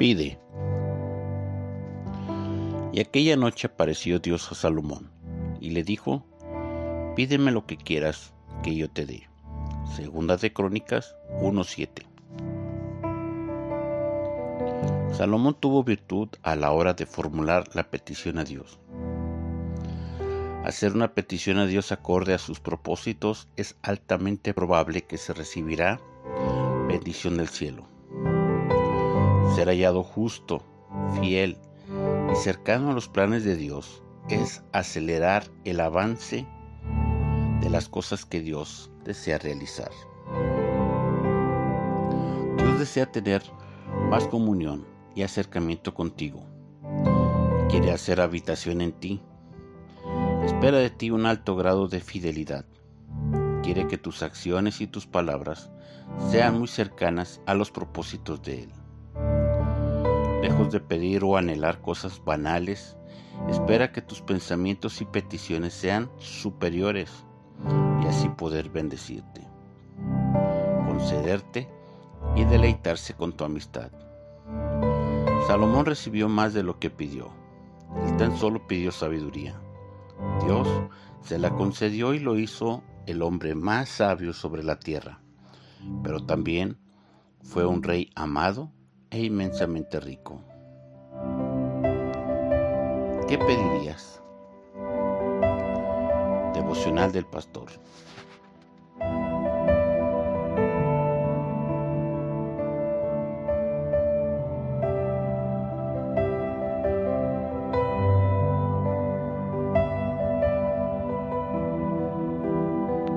Pide. Y aquella noche apareció Dios a Salomón y le dijo, pídeme lo que quieras que yo te dé. Segunda de Crónicas 1.7. Salomón tuvo virtud a la hora de formular la petición a Dios. Hacer una petición a Dios acorde a sus propósitos es altamente probable que se recibirá bendición del cielo. Ser hallado justo, fiel y cercano a los planes de Dios es acelerar el avance de las cosas que Dios desea realizar. Dios desea tener más comunión y acercamiento contigo. Quiere hacer habitación en ti. Espera de ti un alto grado de fidelidad. Quiere que tus acciones y tus palabras sean muy cercanas a los propósitos de Él. Lejos de pedir o anhelar cosas banales, espera que tus pensamientos y peticiones sean superiores y así poder bendecirte, concederte y deleitarse con tu amistad. Salomón recibió más de lo que pidió. Él tan solo pidió sabiduría. Dios se la concedió y lo hizo el hombre más sabio sobre la tierra, pero también fue un rey amado e inmensamente rico. ¿Qué pedirías? Devocional del Pastor.